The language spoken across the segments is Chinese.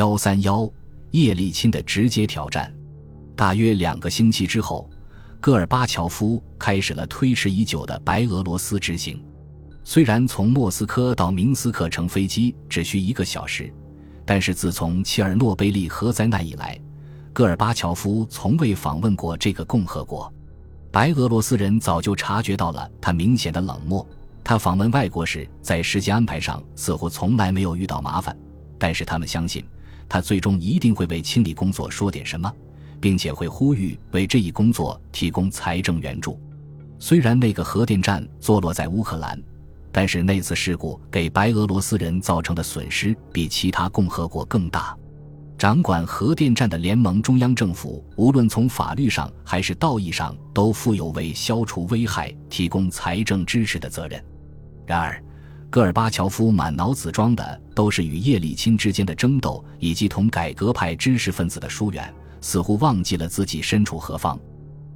幺三幺，叶利钦的直接挑战。大约两个星期之后，戈尔巴乔夫开始了推迟已久的白俄罗斯之行。虽然从莫斯科到明斯克乘飞机只需一个小时，但是自从切尔诺贝利核灾难以来，戈尔巴乔夫从未访问过这个共和国。白俄罗斯人早就察觉到了他明显的冷漠。他访问外国时，在时间安排上似乎从来没有遇到麻烦，但是他们相信，他最终一定会为清理工作说点什么，并且会呼吁为这一工作提供财政援助。虽然那个核电站坐落在乌克兰，但是那次事故给白俄罗斯人造成的损失比其他共和国更大。掌管核电站的联盟中央政府，无论从法律上还是道义上，都负有为消除危害提供财政支持的责任。然而，戈尔巴乔夫满脑子装的都是与叶利钦之间的争斗，以及同改革派知识分子的疏远，似乎忘记了自己身处何方。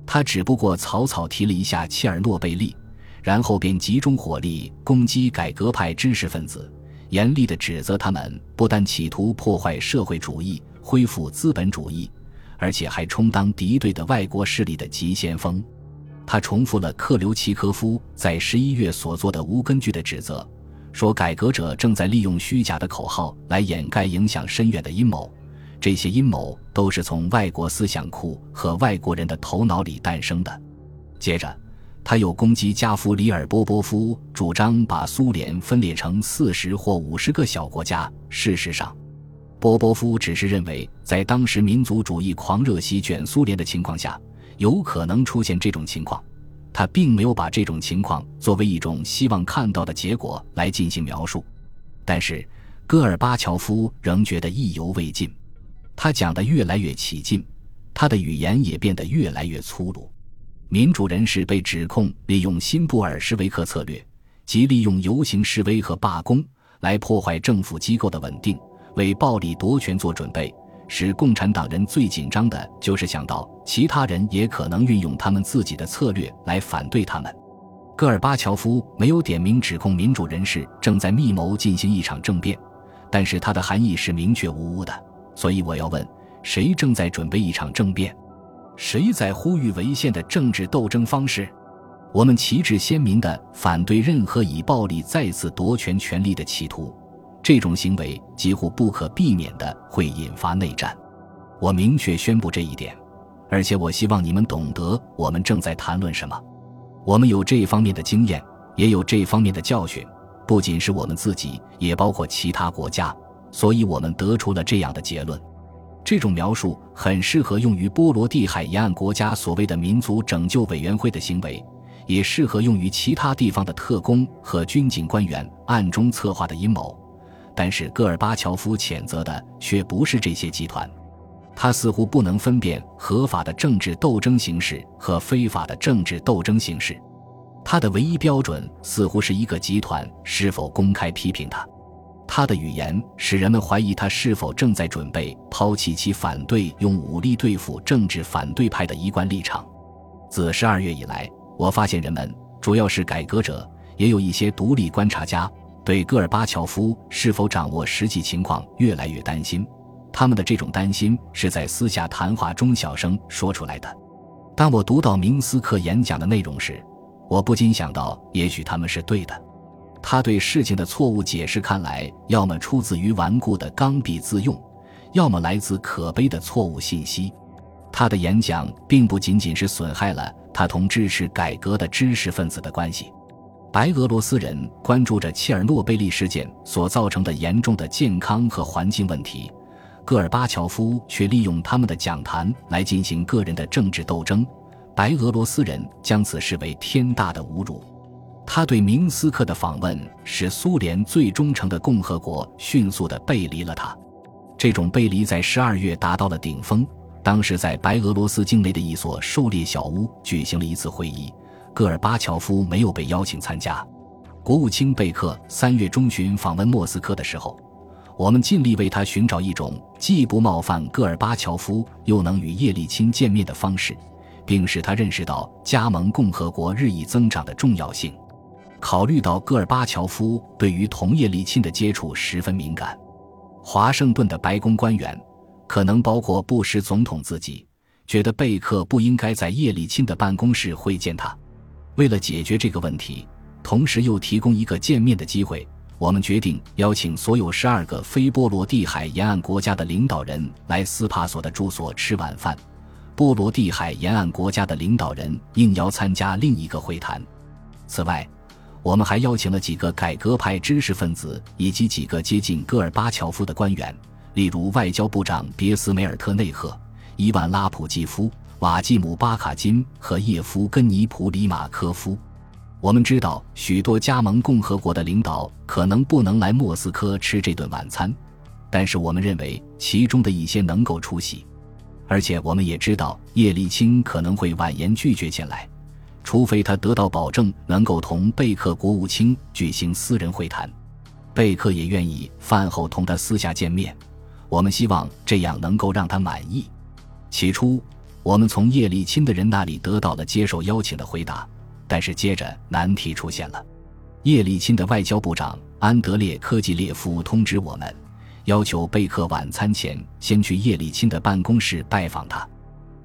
他只不过草草提了一下切尔诺贝利，然后便集中火力攻击改革派知识分子。严厉地指责他们不但企图破坏社会主义、恢复资本主义，而且还充当敌对的外国势力的急先锋。他重复了克留奇科夫在十一月所做的无根据的指责，说改革者正在利用虚假的口号来掩盖影响深远的阴谋。这些阴谋都是从外国思想库和外国人的头脑里诞生的。接着。他又攻击加夫里尔·波波夫，主张把苏联分裂成四十或五十个小国家。事实上，波波夫只是认为，在当时民族主义狂热席卷苏联的情况下，有可能出现这种情况。他并没有把这种情况作为一种希望看到的结果来进行描述。但是，戈尔巴乔夫仍觉得意犹未尽。他讲得越来越起劲，他的语言也变得越来越粗鲁。民主人士被指控利用新布尔什维克策略，即利用游行示威和罢工来破坏政府机构的稳定，为暴力夺权做准备。使共产党人最紧张的就是想到其他人也可能运用他们自己的策略来反对他们。戈尔巴乔夫没有点名指控民主人士正在密谋进行一场政变，但是他的含义是明确无误的。所以我要问：谁正在准备一场政变？谁在呼吁违宪的政治斗争方式？我们旗帜鲜明地反对任何以暴力再次夺权权力的企图。这种行为几乎不可避免的会引发内战。我明确宣布这一点，而且我希望你们懂得我们正在谈论什么。我们有这方面的经验，也有这方面的教训，不仅是我们自己，也包括其他国家。所以我们得出了这样的结论。这种描述很适合用于波罗的海沿岸国家所谓的民族拯救委员会的行为，也适合用于其他地方的特工和军警官员暗中策划的阴谋。但是戈尔巴乔夫谴责的却不是这些集团，他似乎不能分辨合法的政治斗争形式和非法的政治斗争形式，他的唯一标准似乎是一个集团是否公开批评他。他的语言使人们怀疑他是否正在准备抛弃其反对用武力对付政治反对派的一贯立场。自十二月以来，我发现人们，主要是改革者，也有一些独立观察家，对戈尔巴乔夫是否掌握实际情况越来越担心。他们的这种担心是在私下谈话中小声说出来的。当我读到明斯克演讲的内容时，我不禁想到，也许他们是对的。他对事情的错误解释，看来要么出自于顽固的刚愎自用，要么来自可悲的错误信息。他的演讲并不仅仅是损害了他同支持改革的知识分子的关系。白俄罗斯人关注着切尔诺贝利事件所造成的严重的健康和环境问题，戈尔巴乔夫却利用他们的讲坛来进行个人的政治斗争。白俄罗斯人将此视为天大的侮辱。他对明斯克的访问使苏联最忠诚的共和国迅速地背离了他。这种背离在十二月达到了顶峰。当时在白俄罗斯境内的一所狩猎小屋举行了一次会议，戈尔巴乔夫没有被邀请参加。国务卿贝克三月中旬访问莫斯科的时候，我们尽力为他寻找一种既不冒犯戈尔巴乔夫，又能与叶利钦见面的方式，并使他认识到加盟共和国日益增长的重要性。考虑到戈尔巴乔夫对于同叶利钦的接触十分敏感，华盛顿的白宫官员，可能包括布什总统自己，觉得贝克不应该在叶利钦的办公室会见他。为了解决这个问题，同时又提供一个见面的机会，我们决定邀请所有十二个非波罗的海沿岸国家的领导人来斯帕索的住所吃晚饭。波罗的海沿岸国家的领导人应邀参加另一个会谈。此外，我们还邀请了几个改革派知识分子以及几个接近戈尔巴乔夫的官员，例如外交部长别斯梅尔特内赫、伊万拉普季夫、瓦季姆巴卡金和叶夫根尼普里马科夫。我们知道许多加盟共和国的领导可能不能来莫斯科吃这顿晚餐，但是我们认为其中的一些能够出席。而且我们也知道叶利钦可能会婉言拒绝前来，除非他得到保证能够同贝克国务卿举行私人会谈。贝克也愿意饭后同他私下见面，我们希望这样能够让他满意。起初，我们从叶利钦的人那里得到了接受邀请的回答，但是接着难题出现了。叶利钦的外交部长安德烈科季列夫通知我们。要求贝克晚餐前先去叶利钦的办公室拜访他。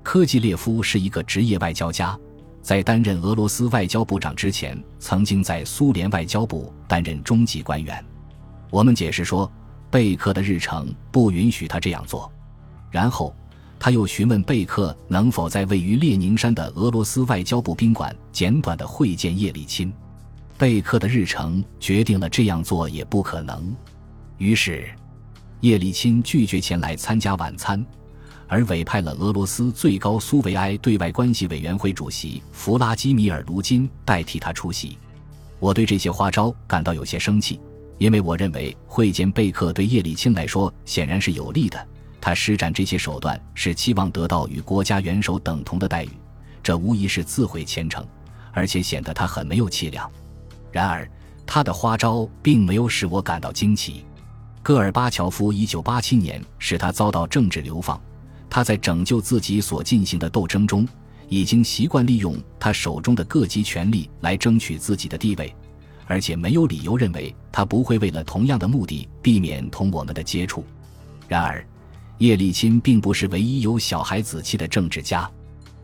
科季列夫是一个职业外交家，在担任俄罗斯外交部长之前，曾经在苏联外交部担任中级官员。我们解释说，贝克的日程不允许他这样做。然后，他又询问贝克能否在位于列宁山的俄罗斯外交部宾馆简短的会见叶利钦。贝克的日程决定了这样做也不可能。于是。叶利钦拒绝前来参加晚餐，而委派了俄罗斯最高苏维埃对外关系委员会主席弗拉基米尔·卢金代替他出席。我对这些花招感到有些生气，因为我认为会见贝克对叶利钦来说显然是有利的。他施展这些手段是期望得到与国家元首等同的待遇，这无疑是自毁前程，而且显得他很没有气量。然而，他的花招并没有使我感到惊奇。戈尔巴乔夫1987年使他遭到政治流放，他在拯救自己所进行的斗争中，已经习惯利用他手中的各级权力来争取自己的地位，而且没有理由认为他不会为了同样的目的避免同我们的接触。然而，叶利钦并不是唯一有小孩子气的政治家。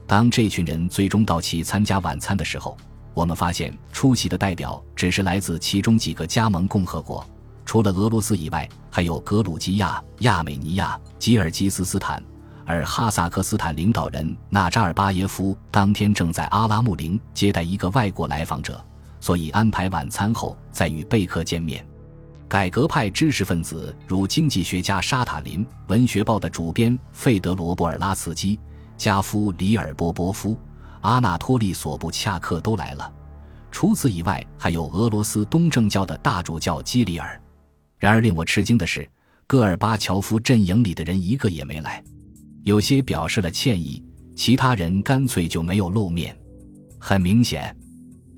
当这群人最终到齐参加晚餐的时候，我们发现出席的代表只是来自其中几个加盟共和国。除了俄罗斯以外，还有格鲁吉亚、亚美尼亚、吉尔吉斯斯坦，而哈萨克斯坦领导人纳扎尔巴耶夫当天正在阿拉木林接待一个外国来访者，所以安排晚餐后再与贝克见面。改革派知识分子如经济学家沙塔林、文学报的主编费德罗·波尔拉茨基、加夫里尔波波夫、阿纳托利索布恰克都来了。除此以外，还有俄罗斯东正教的大主教基里尔。然而，令我吃惊的是，戈尔巴乔夫阵营里的人一个也没来。有些表示了歉意，其他人干脆就没有露面。很明显，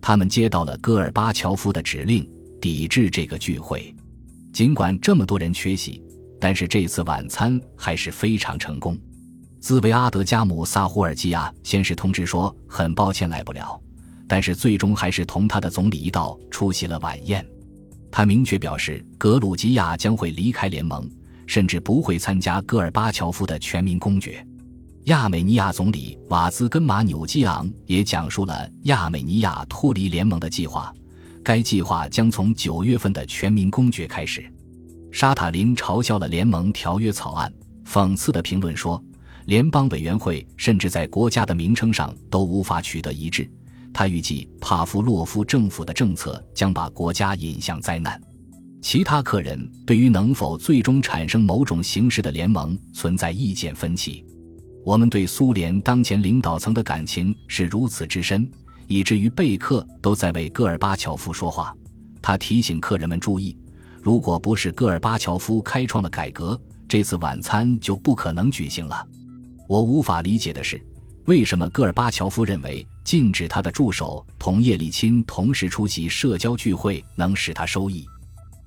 他们接到了戈尔巴乔夫的指令，抵制这个聚会。尽管这么多人缺席，但是这次晚餐还是非常成功。兹维阿德加姆萨胡尔基亚先是通知说很抱歉来不了，但是最终还是同他的总理一道出席了晚宴。他明确表示，格鲁吉亚将会离开联盟，甚至不会参加戈尔巴乔夫的全民公决。亚美尼亚总理瓦兹根马纽基昂也讲述了亚美尼亚脱离联盟的计划，该计划将从九月份的全民公决开始。沙塔林嘲笑了联盟条约草案，讽刺的评论说，联邦委员会甚至在国家的名称上都无法取得一致。他预计帕夫洛夫政府的政策将把国家引向灾难。其他客人对于能否最终产生某种形式的联盟存在意见分歧。我们对苏联当前领导层的感情是如此之深，以至于贝克都在为戈尔巴乔夫说话。他提醒客人们注意，如果不是戈尔巴乔夫开创了改革，这次晚餐就不可能举行了。我无法理解的是。为什么戈尔巴乔夫认为禁止他的助手同叶利钦同时出席社交聚会能使他收益？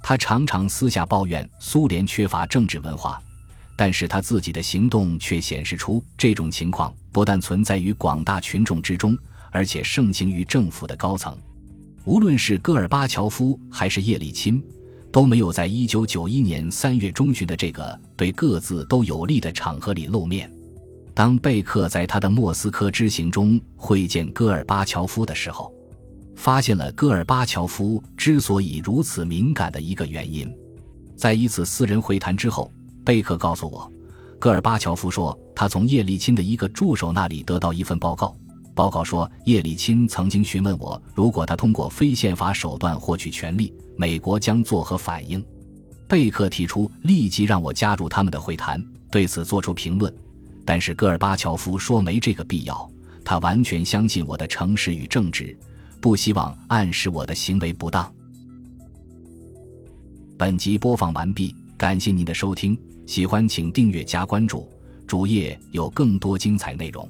他常常私下抱怨苏联缺乏政治文化，但是他自己的行动却显示出这种情况不但存在于广大群众之中，而且盛行于政府的高层。无论是戈尔巴乔夫还是叶利钦，都没有在一九九一年三月中旬的这个对各自都有利的场合里露面。当贝克在他的莫斯科之行中会见戈尔巴乔夫的时候，发现了戈尔巴乔夫之所以如此敏感的一个原因。在一次私人会谈之后，贝克告诉我，戈尔巴乔夫说他从叶利钦的一个助手那里得到一份报告，报告说叶利钦曾经询问我，如果他通过非宪法手段获取权力，美国将作何反应。贝克提出立即让我加入他们的会谈，对此作出评论。但是戈尔巴乔夫说没这个必要，他完全相信我的诚实与正直，不希望暗示我的行为不当。本集播放完毕，感谢您的收听，喜欢请订阅加关注，主页有更多精彩内容。